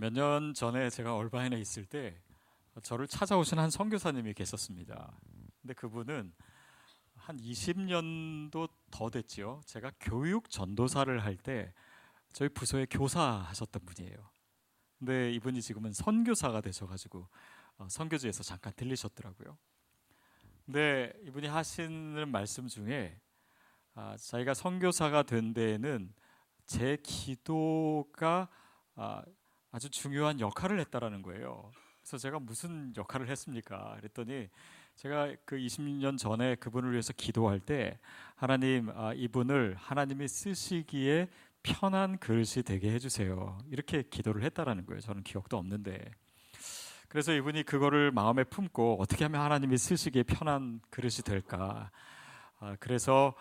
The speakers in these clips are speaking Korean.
몇 년 전에 제가 얼바인에 있을 때 저를 찾아오신 한 선교사님이 계셨습니다. 근데 그분은 한 20년도 더 됐지요. 제가 교육 전도사를 할 때 저희 부서에 교사 하셨던 분이에요. 근데 이분이 지금은 선교사가 되셔가지고 어, 선교지에서 잠깐 들리셨더라고요. 근데 이분이 하시는 말씀 중에 아, 자기가 선교사가 된 데에는 제 기도가 아, 아주 중요한 역할을 했다라는 거예요. 그래서 제가 무슨 역할을 했습니까? 그랬더니 제가 그 20년 전에 그분을 위해서 기도할 때 하나님 아, 이분을 하나님이 쓰시기에 편한 그릇이 되게 해주세요. 이렇게 기도를 했다라는 거예요. 저는 기억도 없는데. 그래서 이분이 그거를 마음에 품고 어떻게 하면 하나님이 쓰시기에 편한 그릇이 될까. 아, 그래서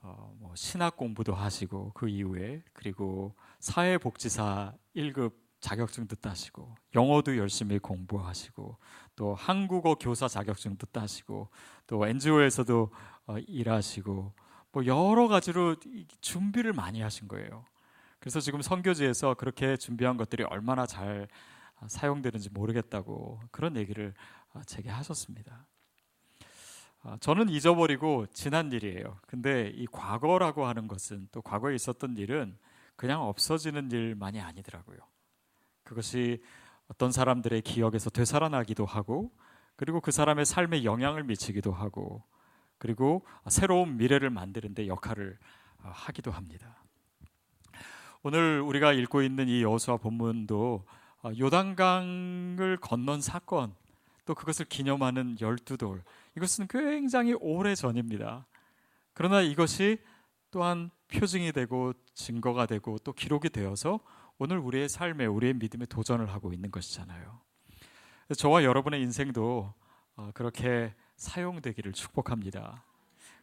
어, 뭐 신학 공부도 하시고 그 이후에 그리고 사회복지사 1급 자격증도 따시고 영어도 열심히 공부하시고 또 한국어 교사 자격증도 따시고 또 NGO에서도 어, 일하시고 뭐 여러 가지로 준비를 많이 하신 거예요. 그래서 지금 선교지에서 그렇게 준비한 것들이 얼마나 잘 사용되는지 모르겠다고 그런 얘기를 어, 제게 하셨습니다. 아, 저는 잊어버리고 지난 일이에요. 근데 이 과거라고 하는 것은 또 과거에 있었던 일은 그냥 없어지는 일만이 아니더라고요. 그것이 어떤 사람들의 기억에서 되살아나기도 하고 그리고 그 사람의 삶에 영향을 미치기도 하고 그리고 새로운 미래를 만드는데 역할을 아, 하기도 합니다. 오늘 우리가 읽고 있는 이 여호수아 본문도 아, 요단강을 건넌 사건 또 그것을 기념하는 열두 돌 이것은 굉장히 오래 전입니다. 그러나 이것이 또한 표징이 되고 증거가 되고 또 기록이 되어서 오늘 우리의 삶에 우리의 믿음에 도전을 하고 있는 것이잖아요. 저와 여러분의 인생도 어, 그렇게 사용되기를 축복합니다.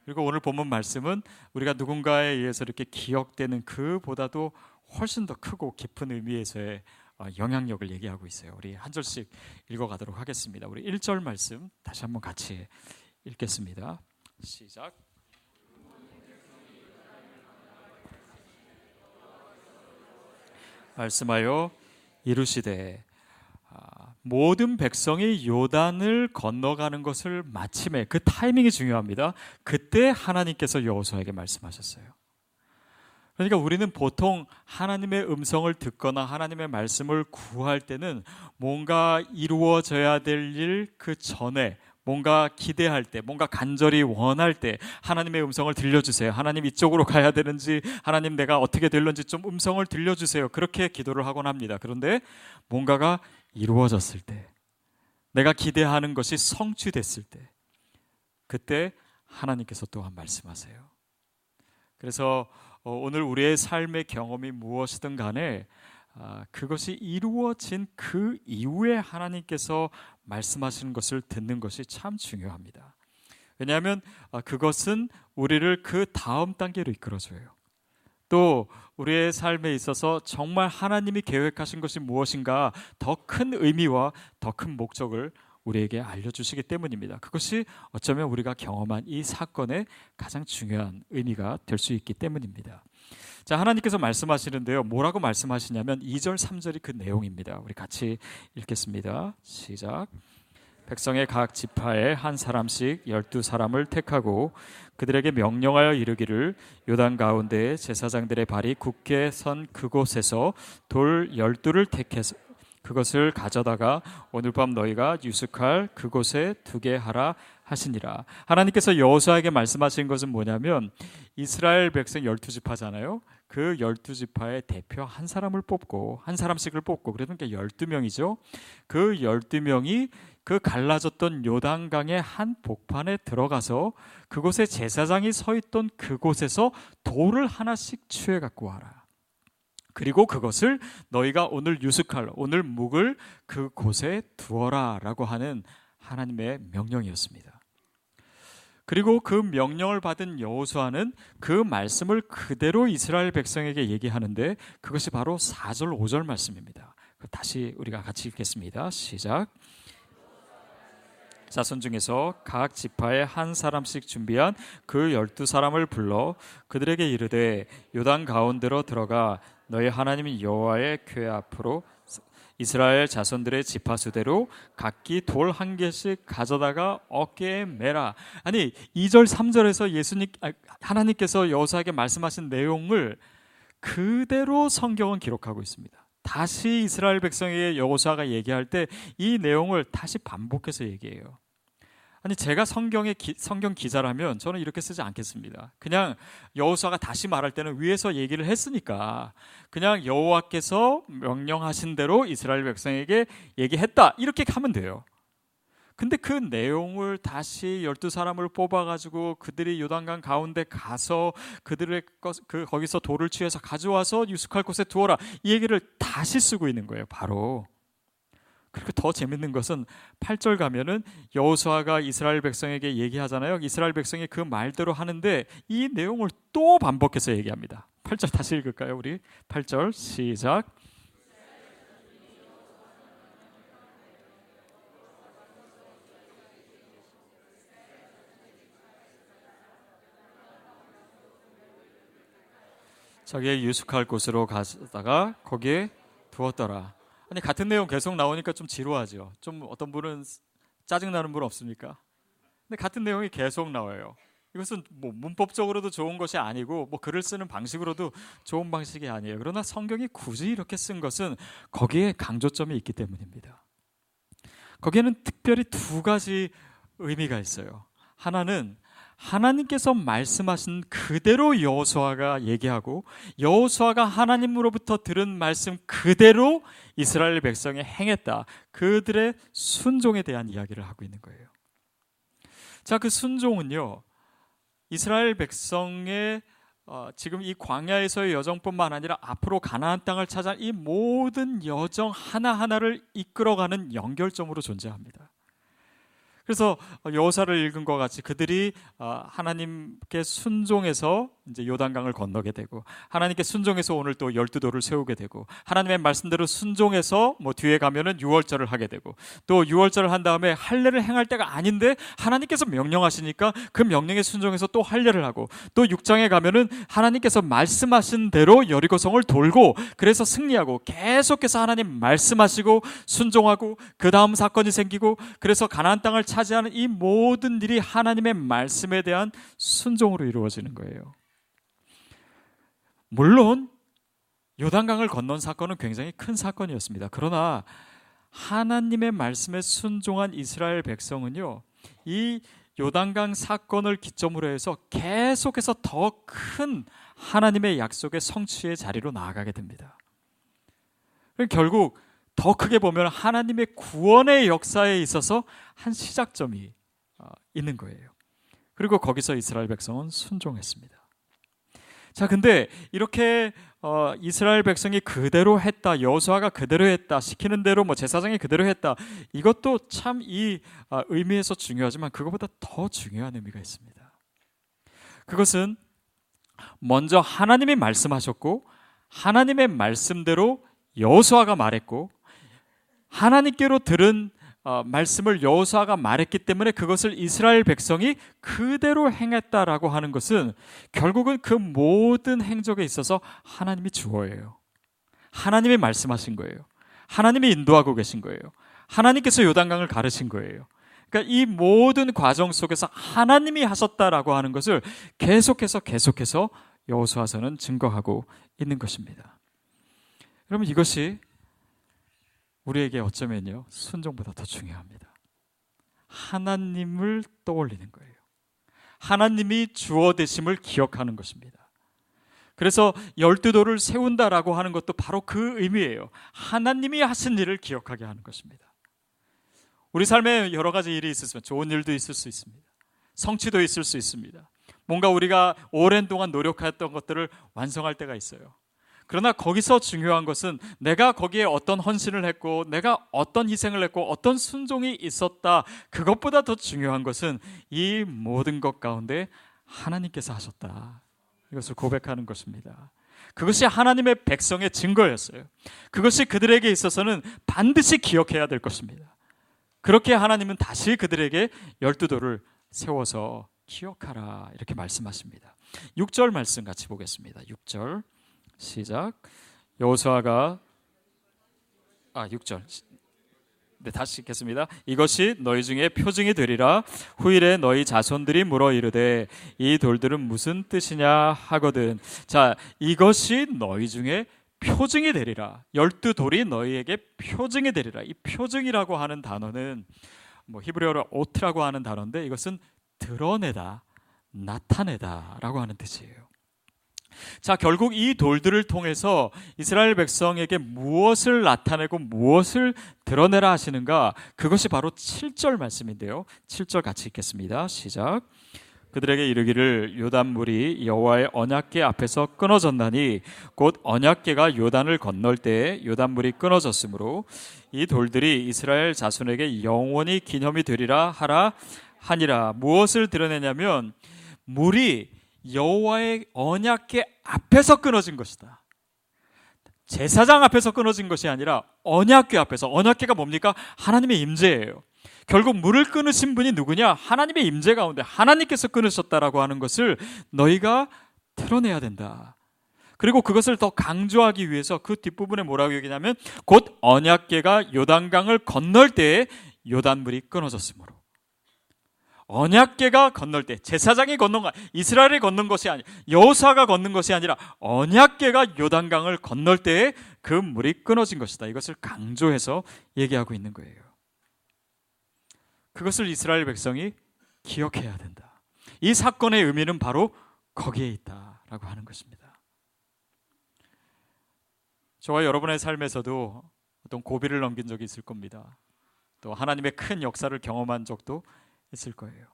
그리고 오늘 본문 말씀은 우리가 누군가에 의해서 이렇게 기억되는 그보다도 훨씬 더 크고 깊은 의미에서의 어, 영향력을 얘기하고 있어요. 우리 한 절씩 읽어가도록 하겠습니다. 우리 1절 말씀 다시 한번 같이 읽겠습니다. 시작. 말씀하여 이루시되 아, 모든 백성이 요단을 건너가는 것을 마침에 그 타이밍이 중요합니다. 그때 하나님께서 여호수아에게 말씀하셨어요. 그러니까 우리는 보통 하나님의 음성을 듣거나 하나님의 말씀을 구할 때는 뭔가 이루어져야 될 일 그 전에 뭔가 기대할 때, 뭔가 간절히 원할 때 하나님의 음성을 들려주세요. 하나님 이쪽으로 가야 되는지, 하나님 내가 어떻게 될런지 좀 음성을 들려주세요. 그렇게 기도를 하곤 합니다. 그런데 뭔가가 이루어졌을 때, 내가 기대하는 것이 성취됐을 때, 그때 하나님께서 또한 말씀하세요. 그래서 어, 오늘 우리의 삶의 경험이 무엇이든 간에 아, 그것이 이루어진 그 이후에 하나님께서 말씀하시는 것을 듣는 것이 참 중요합니다. 왜냐하면 아, 그것은 우리를 그 다음 단계로 이끌어줘요. 또 우리의 삶에 있어서 정말 하나님이 계획하신 것이 무엇인가 더 큰 의미와 더 큰 목적을 우리에게 알려주시기 때문입니다. 그것이 어쩌면 우리가 경험한 이 사건의 가장 중요한 의미가 될 수 있기 때문입니다. 자, 하나님께서 말씀하시는데요. 뭐라고 말씀하시냐면 2절, 3절이 그 내용입니다. 우리 같이 읽겠습니다. 시작. 백성의 각 지파에 한 사람씩 열두 사람을 택하고 그들에게 명령하여 이르기를 요단 가운데 제사장들의 발이 굳게 선 그곳에서 돌 열두를 택해서 그것을 가져다가 오늘 밤 너희가 유숙할 그곳에 두게 하라 하시니라. 하나님께서 여호수아에게 말씀하신 것은 뭐냐면 이스라엘 백성 열두 지파잖아요. 그 열두 지파의 대표 한 사람을 뽑고 한 사람씩을 뽑고 그러니까 열두 명이죠. 그 열두 명이 그 갈라졌던 요단강의 한 복판에 들어가서 그곳에 제사장이 서 있던 그곳에서 돌을 하나씩 취해 갖고 와라. 그리고 그것을 너희가 오늘 유숙할 오늘 묵을 그곳에 두어라라고 하는 하나님의 명령이었습니다. 그리고 그 명령을 받은 여호수아는 그 말씀을 그대로 이스라엘 백성에게 얘기하는데 그것이 바로 4절 5절 말씀입니다. 다시 우리가 같이 읽겠습니다. 시작. 자손 중에서 각 지파에 한 사람씩 준비한 그 열두 사람을 불러 그들에게 이르되 요단 가운데로 들어가 너희 하나님 여호와의 궤 앞으로 이스라엘 자손들의 지파수대로 각기 돌 한 개씩 가져다가 어깨에 매라. 아니 2절 3절에서 예수님 아, 하나님께서 여호수아에게 말씀하신 내용을 그대로 성경은 기록하고 있습니다. 다시 이스라엘 백성에게 여호수아가 얘기할 때 이 내용을 다시 반복해서 얘기해요. 아니 제가 성경의 기, 성경 기자라면 저는 이렇게 쓰지 않겠습니다. 그냥 여호수아가 다시 말할 때는 위에서 얘기를 했으니까 그냥 여호와께서 명령하신 대로 이스라엘 백성에게 얘기했다 이렇게 하면 돼요. 근데 그 내용을 다시 열두 사람을 뽑아가지고 그들이 요단강 가운데 가서 그들의 것, 그 거기서 돌을 취해서 가져와서 유숙할 곳에 두어라 이 얘기를 다시 쓰고 있는 거예요. 바로 그리고 더 재밌는 것은 8절 가면은 여호수아가 이스라엘 백성에게 얘기하잖아요. 이스라엘 백성이 그 말대로 하는데 이 내용을 또 반복해서 얘기합니다. 8절 다시 읽을까요, 우리? 8절 시작. 자기의 유숙할 곳으로 가다가 거기에 두었더라. 아니 같은 내용 계속 나오니까 좀 지루하죠. 좀 어떤 분은 짜증 나는 분 없습니까? 근데 같은 내용이 계속 나와요. 이것은 뭐 문법적으로도 좋은 것이 아니고 뭐 글을 쓰는 방식으로도 좋은 방식이 아니에요. 그러나 성경이 굳이 이렇게 쓴 것은 거기에 강조점이 있기 때문입니다. 거기에는 특별히 두 가지 의미가 있어요. 하나는 하나님께서 말씀하신 그대로 여호수아가 얘기하고 여호수아가 하나님으로부터 들은 말씀 그대로 이스라엘 백성에 행했다. 그들의 순종에 대한 이야기를 하고 있는 거예요. 자, 그 순종은요. 이스라엘 백성의 어, 지금 이 광야에서의 여정뿐만 아니라 앞으로 가나안 땅을 찾아 이 모든 여정 하나하나를 이끌어가는 연결점으로 존재합니다. 그래서 여호사를 읽은 것 같이 그들이 어, 하나님께 순종해서 이제 요단강을 건너게 되고 하나님께 순종해서 오늘 또 열두 도를 세우게 되고 하나님의 말씀대로 순종해서 뭐 뒤에 가면은 유월절을 하게 되고 또 유월절을 한 다음에 할례를 행할 때가 아닌데 하나님께서 명령하시니까 그 명령에 순종해서 또 할례를 하고 또 6장에 가면은 하나님께서 말씀하신 대로 여리고성을 돌고 그래서 승리하고 계속해서 하나님 말씀하시고 순종하고 그 다음 사건이 생기고 그래서 가나안 땅을 찾 차지하는 이 모든 일이 하나님의 말씀에 대한 순종으로 이루어지는 거예요. 물론 요단강을 건넌 사건은 굉장히 큰 사건이었습니다. 그러나 하나님의 말씀에 순종한 이스라엘 백성은요, 이 요단강 사건을 기점으로 해서 계속해서 더 큰 하나님의 약속의 성취의 자리로 나아가게 됩니다. 결국 더 크게 보면 하나님의 구원의 역사에 있어서 한 시작점이 어, 있는 거예요. 그리고 거기서 이스라엘 백성은 순종했습니다. 자, 근데 이렇게 어, 이스라엘 백성이 그대로 했다, 여호수아가 그대로 했다, 시키는 대로 뭐 제사장이 그대로 했다. 이것도 참이 어, 의미에서 중요하지만 그것보다 더 중요한 의미가 있습니다. 그것은 먼저 하나님이 말씀하셨고 하나님의 말씀대로 여호수아가 말했고 하나님께로 들은 어, 말씀을 여호수아가 말했기 때문에 그것을 이스라엘 백성이 그대로 행했다라고 하는 것은 결국은 그 모든 행적에 있어서 하나님이 주어예요. 하나님이 말씀하신 거예요. 하나님이 인도하고 계신 거예요. 하나님께서 요단강을 가르신 거예요. 그러니까 이 모든 과정 속에서 하나님이 하셨다라고 하는 것을 계속해서 계속해서 여호수아서는 증거하고 있는 것입니다. 여러분 이것이 우리에게 어쩌면요 순종보다 더 중요합니다. 하나님을 떠올리는 거예요. 하나님이 주어 되심을 기억하는 것입니다. 그래서 열두 도를 세운다라고 하는 것도 바로 그 의미예요. 하나님이 하신 일을 기억하게 하는 것입니다. 우리 삶에 여러 가지 일이 있으면 좋은 일도 있을 수 있습니다. 성취도 있을 수 있습니다. 뭔가 우리가 오랜 동안 노력했던 것들을 완성할 때가 있어요. 그러나 거기서 중요한 것은 내가 거기에 어떤 헌신을 했고 내가 어떤 희생을 했고 어떤 순종이 있었다. 그것보다 더 중요한 것은 이 모든 것 가운데 하나님께서 하셨다. 이것을 고백하는 것입니다. 그것이 하나님의 백성의 증거였어요. 그것이 그들에게 있어서는 반드시 기억해야 될 것입니다. 그렇게 하나님은 다시 그들에게 열두 도를 세워서 기억하라 이렇게 말씀하십니다. 6절 말씀 같이 보겠습니다. 6절 시작. 여호수아가 아 6절 네, 다시 읽겠습니다. 이것이 너희 중에 표징이 되리라. 후일에 너희 자손들이 물어 이르되 이 돌들은 무슨 뜻이냐 하거든. 자, 이것이 너희 중에 표징이 되리라. 열두 돌이 너희에게 표징이 되리라. 이 표징이라고 하는 단어는 뭐 히브리어로 오트라고 하는 단어인데 이것은 드러내다, 나타내다라고 하는 뜻이에요. 자, 결국 이 돌들을 통해서 이스라엘 백성에게 무엇을 나타내고 무엇을 드러내라 하시는가? 그것이 바로 7절 말씀인데요. 7절 같이 읽겠습니다. 시작. 그들에게 이르기를 요단물이 여호와의 언약궤 앞에서 끊어졌나니 곧 언약궤가 요단을 건널 때 요단물이 끊어졌으므로 이 돌들이 이스라엘 자손에게 영원히 기념이 되리라 하라 하니라 무엇을 드러내냐면 물이 여호와의 언약궤 앞에서 끊어진 것이다. 제사장 앞에서 끊어진 것이 아니라 언약궤 앞에서 언약궤가 뭡니까? 하나님의 임재예요. 결국 물을 끊으신 분이 누구냐? 하나님의 임재 가운데 하나님께서 끊으셨다라고 하는 것을 너희가 드러내야 된다. 그리고 그것을 더 강조하기 위해서 그 뒷부분에 뭐라고 얘기냐면 곧 언약궤가 요단강을 건널 때에 요단물이 끊어졌으므로 언약궤가 건널 때 제사장이 건넌 거 이스라엘이 건넌 것이 아니 여호사가 건넌 것이 아니라 언약궤가 요단강을 건널 때에 그 물이 끊어진 것이다. 이것을 강조해서 얘기하고 있는 거예요. 그것을 이스라엘 백성이 기억해야 된다. 이 사건의 의미는 바로 거기에 있다라고 하는 것입니다. 저와 여러분의 삶에서도 어떤 고비를 넘긴 적이 있을 겁니다. 또 하나님의 큰 역사를 경험한 적도 있을 거예요.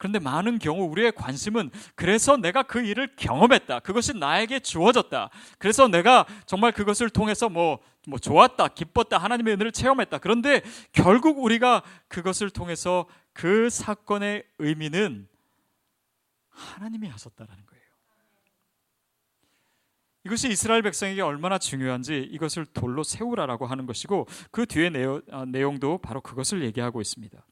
그런데 많은 경우 우리의 관심은 그래서 내가 그 일을 경험했다. 그것이 나에게 주어졌다. 그래서 내가 정말 그것을 통해서 뭐, 뭐 좋았다, 기뻤다, 하나님의 은혜를 체험했다. 그런데 결국 우리가 그것을 통해서 그 사건의 의미는 하나님이 하셨다라는 거예요. 이것이 이스라엘 백성에게 얼마나 중요한지 이것을 돌로 세우라라고 하는 것이고 그 뒤에 아, 내용도 바로 그것을 얘기하고 있습니다.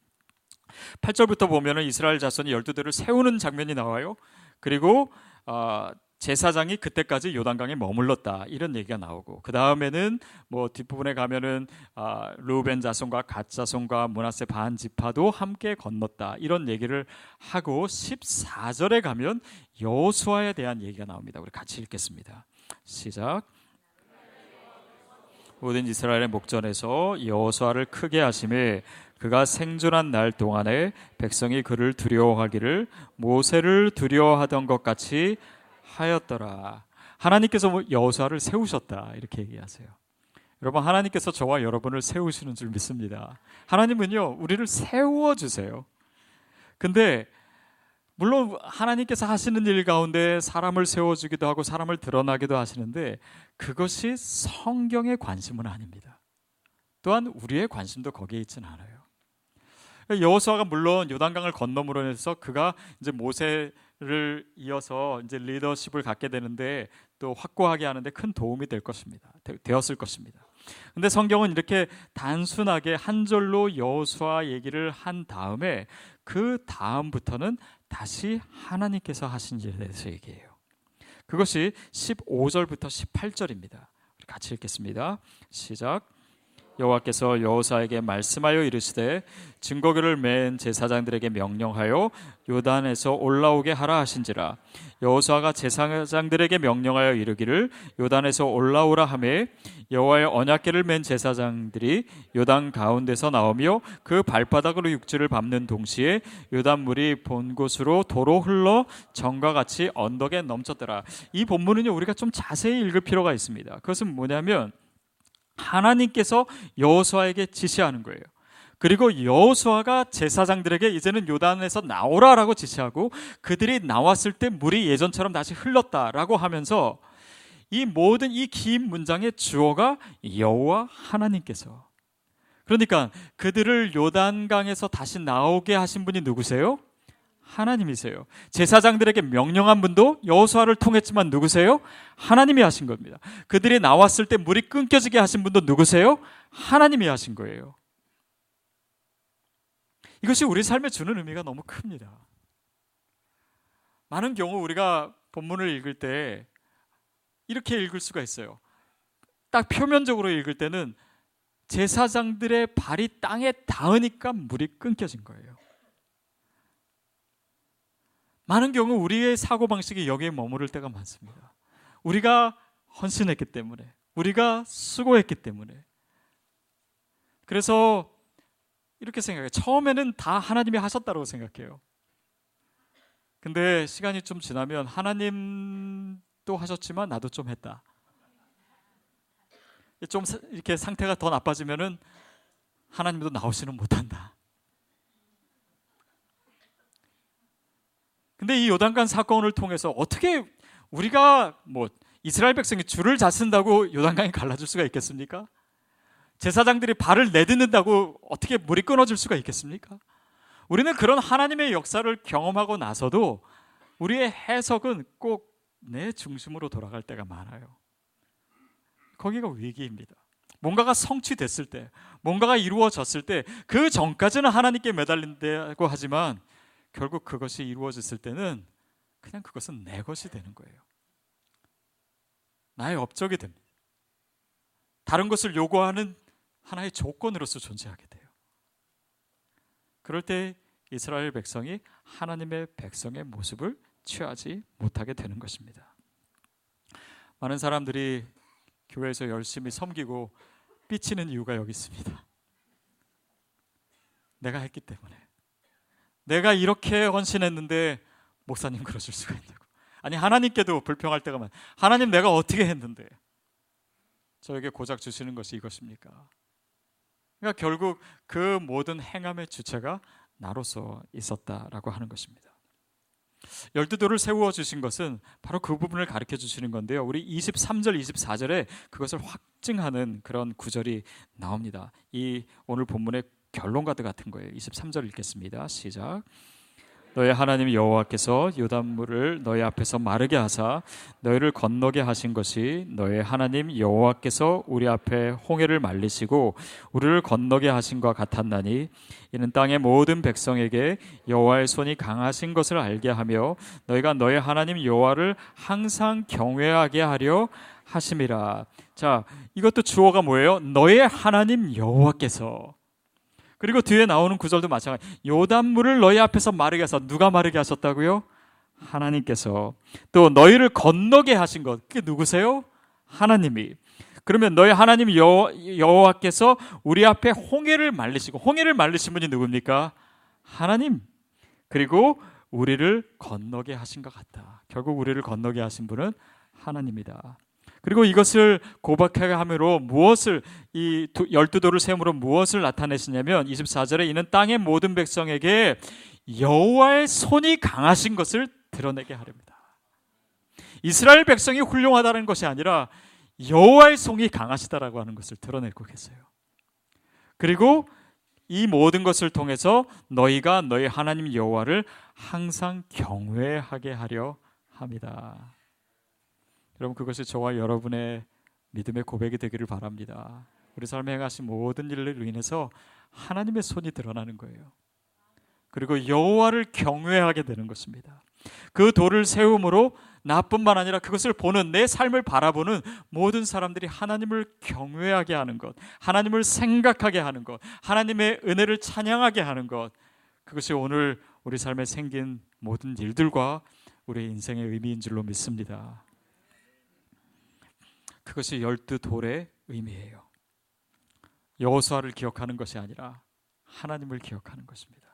8절부터 보면은 이스라엘 자손이 열두들을 세우는 장면이 나와요. 그리고 어, 제사장이 그때까지 요단강에 머물렀다 이런 얘기가 나오고 그 다음에는 뭐 뒷부분에 가면은 아, 루벤 자손과 갓 자손과 문하세 반 지파도 함께 건넜다 이런 얘기를 하고 14절에 가면 여호수아에 대한 얘기가 나옵니다. 우리 같이 읽겠습니다. 시작. 모든 이스라엘의 목전에서 여호수아를 크게 하심에 그가 생존한 날 동안에 백성이 그를 두려워하기를 모세를 두려워하던 것 같이 하였더라. 하나님께서 뭐 여호수아를 세우셨다 이렇게 얘기하세요. 여러분 하나님께서 저와 여러분을 세우시는 줄 믿습니다. 하나님은요 우리를 세워 주세요. 근데 물론 하나님께서 하시는 일 가운데 사람을 세워주기도 하고 사람을 드러나기도 하시는데 그것이 성경의 관심은 아닙니다. 또한 우리의 관심도 거기에 있지는 않아요. 여호수아가 물론 요단강을 건너므로 해서 그가 이제 모세를 이어서 이제 리더십을 갖게 되는데 또 확고하게 하는데 큰 도움이 될 것입니다. 되었을 것입니다. 근데 성경은 이렇게 단순하게 한 절로 여호수아 얘기를 한 다음에 그 다음부터는 다시 하나님께서 하신 일에 대해서 얘기해요. 그것이 15절부터 18절입니다. 같이 읽겠습니다. 시작. 여호와께서 여호사에게 말씀하여 이르시되 증거기를 맨 제사장들에게 명령하여 요단에서 올라오게 하라 하신지라. 여호수아가 제사장들에게 명령하여 이르기를 요단에서 올라오라 하매 여호와의 언약궤를 맨 제사장들이 요단 가운데서 나오며 그 발바닥으로 육지를 밟는 동시에 요단 물이 본 곳으로 도로 흘러 정과 같이 언덕에 넘쳤더라. 이 본문은요 우리가 좀 자세히 읽을 필요가 있습니다. 그것은 뭐냐면 하나님께서 여호수아에게 지시하는 거예요. 그리고 여호수아가 제사장들에게 이제는 요단에서 나오라라고 지시하고 그들이 나왔을 때 물이 예전처럼 다시 흘렀다라고 하면서 이 모든 이 긴 문장의 주어가 여호와 하나님께서 그러니까 그들을 요단강에서 다시 나오게 하신 분이 누구세요? 하나님이세요. 제사장들에게 명령한 분도 여호수아를 통했지만 누구세요? 하나님이 하신 겁니다. 그들이 나왔을 때 물이 끊겨지게 하신 분도 누구세요? 하나님이 하신 거예요. 이것이 우리 삶에 주는 의미가 너무 큽니다. 많은 경우 우리가 본문을 읽을 때 이렇게 읽을 수가 있어요. 딱 표면적으로 읽을 때는 제사장들의 발이 땅에 닿으니까 물이 끊겨진 거예요. 많은 경우 우리의 사고 방식이 여기에 머무를 때가 많습니다. 우리가 헌신했기 때문에, 우리가 수고했기 때문에. 그래서 이렇게 생각해요. 처음에는 다 하나님이 하셨다고 생각해요. 근데 시간이 좀 지나면 하나님도 하셨지만 나도 좀 했다. 좀 이렇게 상태가 더 나빠지면은 하나님도 나오시는 못한다. 근데 이 요단강 사건을 통해서 어떻게 우리가 뭐 이스라엘 백성이 줄을 잤쓴다고 요단강이 갈라질 수가 있겠습니까? 제사장들이 발을 내딛는다고 어떻게 물이 끊어질 수가 있겠습니까? 우리는 그런 하나님의 역사를 경험하고 나서도 우리의 해석은 꼭 내 중심으로 돌아갈 때가 많아요. 거기가 위기입니다. 뭔가가 성취됐을 때, 뭔가가 이루어졌을 때, 그 전까지는 하나님께 매달린다고 하지만 결국 그것이 이루어졌을 때는 그냥 그것은 내 것이 되는 거예요. 나의 업적이 됩니다. 다른 것을 요구하는 하나의 조건으로서 존재하게 돼요. 그럴 때 이스라엘 백성이 하나님의 백성의 모습을 취하지 못하게 되는 것입니다. 많은 사람들이 교회에서 열심히 섬기고 삐치는 이유가 여기 있습니다. 내가 했기 때문에. 내가 이렇게 헌신했는데 목사님 그러실 수가 있냐고. 아니 하나님께도 불평할 때가 많. 하나님 내가 어떻게 했는데 저에게 고작 주시는 것이 이것입니까? 그러니까 결국 그 모든 행함의 주체가 나로서 있었다라고 하는 것입니다. 열두 돌을 세워 주신 것은 바로 그 부분을 가르쳐 주시는 건데요. 우리 23절, 24절에 그것을 확증하는 그런 구절이 나옵니다. 이 오늘 본문의 결론과 같은 거예요. 23절 읽겠습니다. 시작. 너희 하나님 여호와께서 요단물을 너희 앞에서 마르게 하사 너희를 건너게 하신 것이 너희 하나님 여호와께서 우리 앞에 홍해를 말리시고 우리를 건너게 하신 것 같았나니 이는 땅의 모든 백성에게 여호와의 손이 강하신 것을 알게 하며 너희가 너희 하나님 여호와를 항상 경외하게 하려 하심이라. 자, 이것도 주어가 뭐예요? 너의 하나님 여호와께서 그리고 뒤에 나오는 구절도 마찬가지. 요단물을 너희 앞에서 마르게 하서 누가 마르게 하셨다고요? 하나님께서 또 너희를 건너게 하신 것. 그게 누구세요? 하나님이. 그러면 너희 하나님 여, 여호와께서 우리 앞에 홍해를 말리시고 홍해를 말리신 분이 누굽니까? 하나님. 그리고 우리를 건너게 하신 것 같다. 결국 우리를 건너게 하신 분은 하나님이다. 그리고 이것을 함으로 무엇을 이 열두 돌을 세움으로 무엇을 나타내시냐면 24절에 이는 땅의 모든 백성에게 여호와의 손이 강하신 것을 드러내게 하렵니다. 이스라엘 백성이 훌륭하다는 것이 아니라 여호와의 손이 강하시다라고 하는 것을 드러내고 계세요. 그리고 이 모든 것을 통해서 너희가 너희 하나님 여호와를 항상 경외하게 하려 합니다. 여러분 그것이 저와 여러분의 믿음의 고백이 되기를 바랍니다. 우리 삶에 행하신 모든 일을 인해서 하나님의 손이 드러나는 거예요. 그리고 여호와를 경외하게 되는 것입니다. 그 돌을 세움으로 나뿐만 아니라 그것을 보는 내 삶을 바라보는 모든 사람들이 하나님을 경외하게 하는 것, 하나님을 생각하게 하는 것, 하나님의 은혜를 찬양하게 하는 것, 그것이 오늘 우리 삶에 생긴 모든 일들과 우리 인생의 의미인 줄로 믿습니다. 그것이 열두 돌의 의미예요. 여호수아를 기억하는 것이 아니라 하나님을 기억하는 것입니다.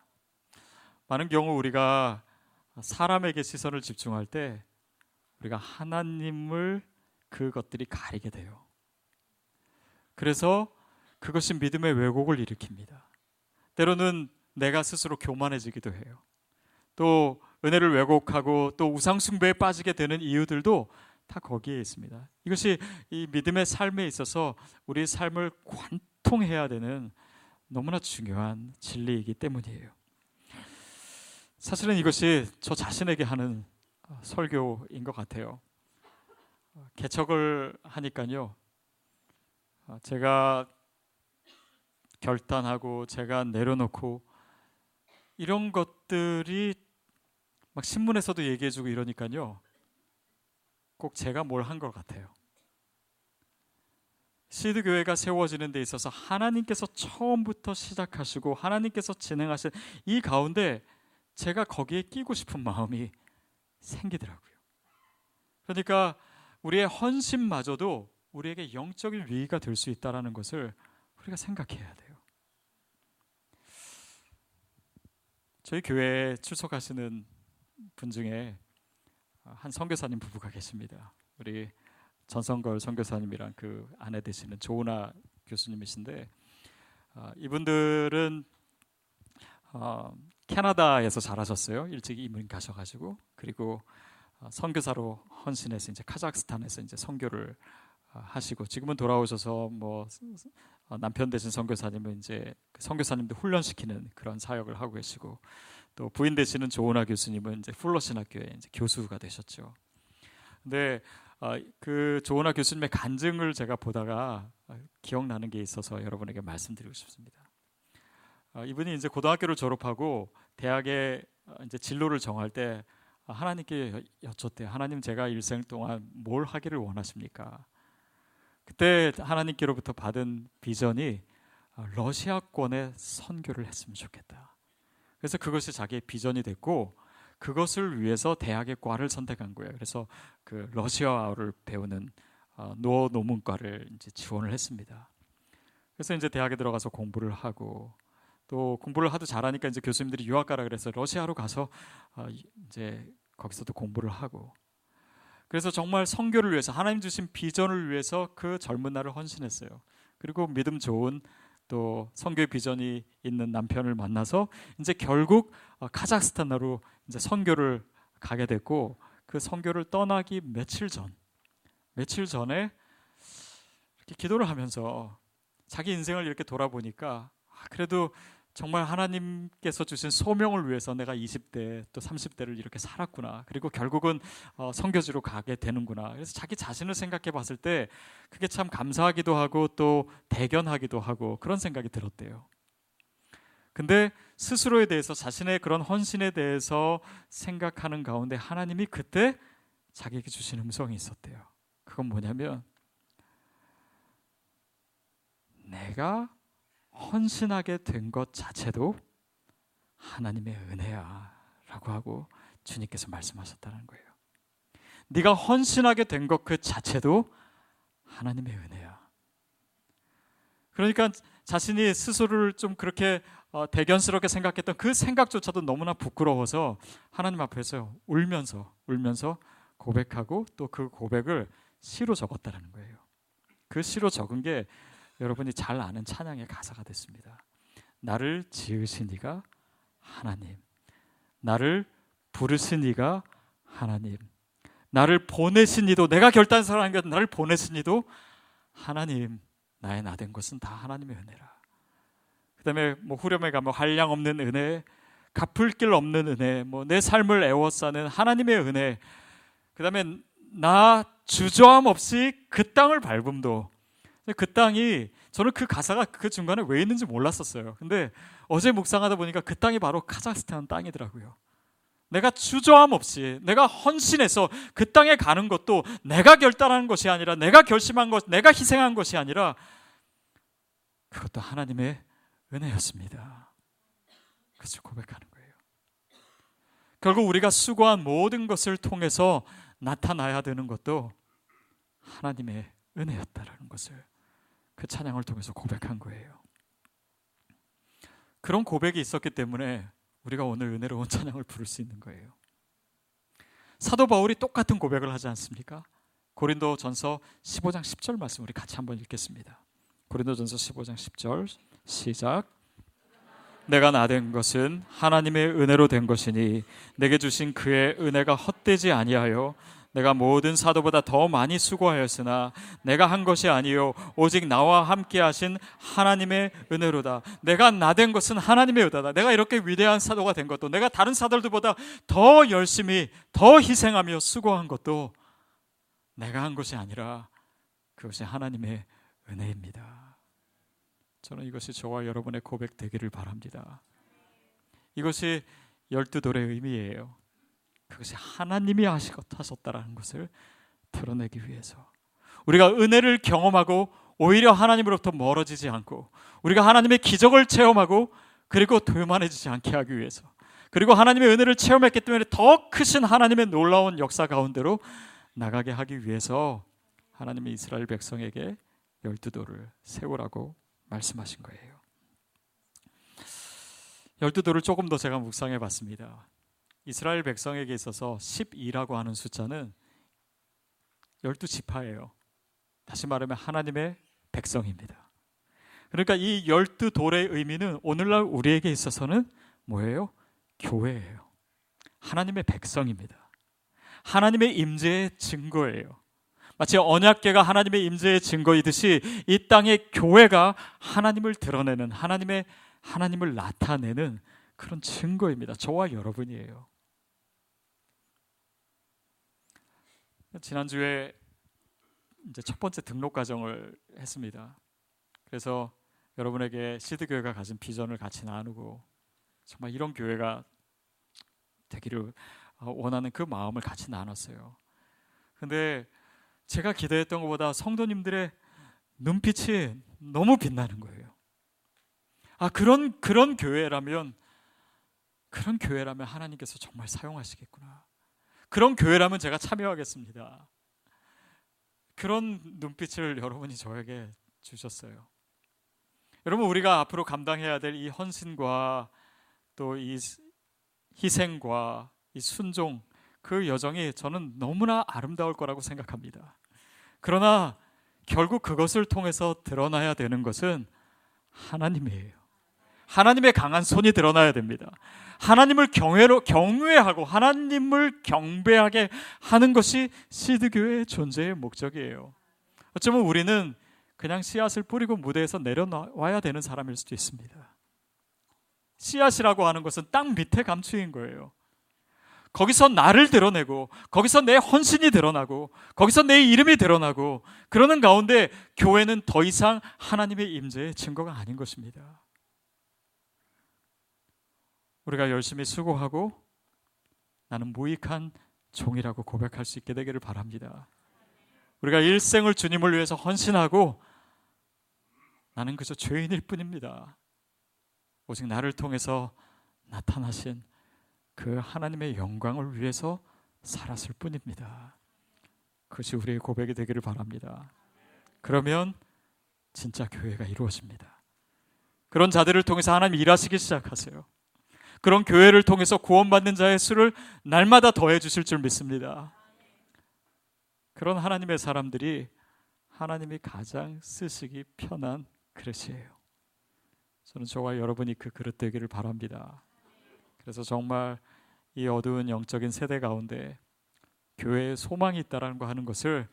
많은 경우 우리가 사람에게 시선을 집중할 때 우리가 하나님을 그것들이 가리게 돼요. 그래서 그것이 믿음의 왜곡을 일으킵니다. 때로는 내가 스스로 교만해지기도 해요. 또 은혜를 왜곡하고 또 우상숭배에 빠지게 되는 이유들도 다 거기에 있습니다. 이것이 이 믿음의 삶에 있어서 우리 삶을 관통해야 되는 너무나 중요한 진리이기 때문이에요. 사실은 이것이 저 자신에게 하는 설교인 것 같아요. 개척을 하니까요. 제가 결단하고 제가 내려놓고 이런 것들이 막 신문에서도 얘기해주고 이러니까요. 꼭 제가 뭘 한 것 같아요. 시드 교회가 세워지는 데 있어서 하나님께서 처음부터 시작하시고 하나님께서 진행하신 이 가운데 제가 거기에 끼고 싶은 마음이 생기더라고요. 그러니까 우리의 헌신마저도 우리에게 영적인 위기가 될 수 있다라는 것을 우리가 생각해야 돼요. 저희 교회에 출석하시는 분 중에 한 선교사님 부부가 계십니다. 우리 전성걸 선교사님이랑 그 아내 되시는 조은아 교수님이신데 어, 이분들은 어, 캐나다에서 자라셨어요. 일찍 이민 가셔가지고 그리고 어, 선교사로 헌신해서 이제 카자흐스탄에서 이제 선교를 어, 하시고 지금은 돌아오셔서 뭐 어, 남편 되신 선교사님은 이제 그 선교사님도 훈련시키는 그런 사역을 하고 계시고 또 부인 되시는 조은아 교수님은 이제 풀러신 학교에 이제 교수가 되셨죠. 근데 어, 그 조은아 교수님의 간증을 제가 보다가 기억나는 게 있어서 여러분에게 말씀드리고 싶습니다. 이분이 이제 고등학교를 졸업하고 대학에 이제 진로를 정할 때 하나님께 여쭙대요. 하나님 제가 일생 동안 뭘 하기를 원하십니까? 그때 하나님께로부터 받은 비전이 러시아권에 선교를 했으면 좋겠다. 그래서 그것이 자기의 비전이 됐고 그것을 위해서 대학의 과를 선택한 거예요. 그래서 그 러시아어를 배우는 어, 노어 노문과를 이제 지원을 했습니다. 그래서 이제 대학에 들어가서 공부를 하고 또 공부를 하도 잘하니까 이제 교수님들이 유학 가라 그래서 러시아로 가서 어, 이제 거기서도 공부를 하고 그래서 정말 성교를 위해서 하나님 주신 비전을 위해서 그 젊은 날을 헌신했어요. 그리고 믿음 좋은 또 선교의 비전이 있는 남편을 만나서 이제 결국 어, 카자흐스탄으로 이제 선교를 가게 됐고 그 선교를 떠나기 며칠 전 며칠 전에 이렇게 기도를 하면서 자기 인생을 이렇게 돌아보니까 아, 그래도 정말 하나님께서 주신 소명을 위해서 내가 20대 또 30대를 이렇게 살았구나. 그리고 결국은 어, 성교지로 가게 되는구나. 그래서 자기 자신을 생각해 봤을 때 그게 참 감사하기도 하고 또 대견하기도 하고 그런 생각이 들었대요. 근데 스스로에 대해서 자신의 그런 헌신에 대해서 생각하는 가운데 하나님이 그때 자기에게 주신 음성이 있었대요. 그건 뭐냐면 내가 헌신하게 된 것 자체도 하나님의 은혜야라고 하고 주님께서 말씀하셨다는 거예요. 네가 헌신하게 된 것 그 자체도 하나님의 은혜야. 그러니까 자신이 스스로를 좀 그렇게 어, 대견스럽게 생각했던 그 생각조차도 너무나 부끄러워서 하나님 앞에서 울면서 울면서 고백하고 또 그 고백을 시로 적었다는 거예요. 그 시로 적은 게 여러분이 잘 아는 찬양의 가사가 됐습니다. 나를 지으신 이가 하나님, 나를 부르신 이가 하나님, 나를 보내신 이도 내가 결단서라는 것 나를 보내신 이도 하나님, 나의 나된 것은 다 하나님의 은혜라. 그다음에 뭐 후렴에 가면 한량 없는 은혜, 갚을 길 없는 은혜, 뭐 내 삶을 애워싸는 하나님의 은혜. 그다음에 나 주저함 없이 그 땅을 밟음도 그 땅이 저는 그 가사가 그 중간에 왜 있는지 몰랐었어요. 근데 어제 묵상하다 보니까 그 땅이 바로 카자흐스탄 땅이더라고요. 내가 주저함 없이 내가 헌신해서 그 땅에 가는 것도 내가 결단한 것이 아니라 내가 결심한 것, 내가 희생한 것이 아니라 그것도 하나님의 은혜였습니다. 그것을 고백하는 거예요. 결국 우리가 수고한 모든 것을 통해서 나타나야 되는 것도 하나님의 은혜였다라는 것을 그 찬양을 통해서 고백한 거예요. 그런 고백이 있었기 때문에 우리가 오늘 은혜로운 찬양을 부를 수 있는 거예요. 사도 바울이 똑같은 고백을 하지 않습니까? 고린도 전서 15장 10절 말씀 우리 같이 한번 읽겠습니다. 고린도 전서 15장 10절 시작 내가 나 된 것은 하나님의 은혜로 된 것이니 내게 주신 그의 은혜가 헛되지 아니하여 내가 모든 사도보다 더 많이 수고하였으나 내가 한 것이 아니요 오직 나와 함께 하신 하나님의 은혜로다. 내가 나 된 것은 하나님의 은혜다. 내가 이렇게 위대한 사도가 된 것도 내가 다른 사도들보다 더 열심히 더 희생하며 수고한 것도 내가 한 것이 아니라 그것이 하나님의 은혜입니다. 저는 이것이 저와 여러분의 고백 되기를 바랍니다. 이것이 열두 돌의 의미예요. 그것이 하나님이 하셨다라는 것을 드러내기 위해서 우리가 은혜를 경험하고 오히려 하나님으로부터 멀어지지 않고 우리가 하나님의 기적을 체험하고 그리고 교만해지지 않게 하기 위해서 그리고 하나님의 은혜를 체험했기 때문에 더 크신 하나님의 놀라운 역사 가운데로 나가게 하기 위해서 하나님의 이스라엘 백성에게 열두 돌을 세우라고 말씀하신 거예요. 열두 돌을 조금 더 제가 묵상해 봤습니다. 이스라엘 백성에게 있어서 12라고 하는 숫자는 열두 지파예요. 다시 말하면 하나님의 백성입니다. 그러니까 이 열두 돌의 의미는 오늘날 우리에게 있어서는 뭐예요? 교회예요. 하나님의 백성입니다. 하나님의 임재의 증거예요. 마치 언약계가 하나님의 임재의 증거이듯이 이 땅의 교회가 하나님을 드러내는 하나님의 하나님을 나타내는 그런 증거입니다. 저와 여러분이에요. 지난주에 이제 첫 번째 등록 과정을 했습니다. 그래서 여러분에게 시드 교회가 가진 비전을 같이 나누고 정말 이런 교회가 되기를 원하는 그 마음을 같이 나눴어요. 근데 제가 기대했던 것보다 성도님들의 눈빛이 너무 빛나는 거예요. 아 그런 그런 교회라면 그런 교회라면 하나님께서 정말 사용하시겠구나. 그런 교회라면 제가 참여하겠습니다. 그런 눈빛을 여러분이 저에게 주셨어요. 여러분 우리가 앞으로 감당해야 될 이 헌신과 또 이 희생과 이 순종 그 여정이 저는 너무나 아름다울 거라고 생각합니다. 그러나 결국 그것을 통해서 드러나야 되는 것은 하나님이에요. 하나님의 강한 손이 드러나야 됩니다. 하나님을 경외로 경외하고 하나님을 경배하게 하는 것이 시드 교회의 존재의 목적이에요. 어쩌면 우리는 그냥 씨앗을 뿌리고 무대에서 내려와야 되는 사람일 수도 있습니다. 씨앗이라고 하는 것은 땅 밑에 감추인 거예요. 거기서 나를 드러내고 거기서 내 헌신이 드러나고 거기서 내 이름이 드러나고 그러는 가운데 교회는 더 이상 하나님의 임재의 증거가 아닌 것입니다. 우리가 열심히 수고하고 나는 무익한 종이라고 고백할 수 있게 되기를 바랍니다. 우리가 일생을 주님을 위해서 헌신하고 나는 그저 죄인일 뿐입니다. 오직 나를 통해서 나타나신 그 하나님의 영광을 위해서 살았을 뿐입니다. 그것이 우리의 고백이 되기를 바랍니다. 그러면 진짜 교회가 이루어집니다. 그런 자들을 통해서 하나님 일하시기 시작하세요. 그런 교회를 통해서 구원받는 자의 수를 날마다 더해 주실 줄 믿습니다. 그런 하나님의 사람들이 하나님이 가장 쓰시기 편한 그릇이에요. 저는 저와 여러분이 그 그릇 되기를 바랍니다. 그래서 정말 이 어두운 영적인 세대 가운데 교회에 소망이 있다라는 거 하는 것을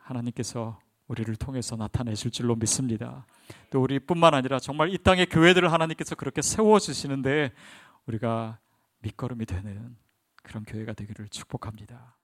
하나님께서 우리를 통해서 나타내실 줄로 믿습니다. 또 우리뿐만 아니라 정말 이 땅의 교회들을 하나님께서 그렇게 세워 주시는데 우리가 밑거름이 되는 그런 교회가 되기를 축복합니다.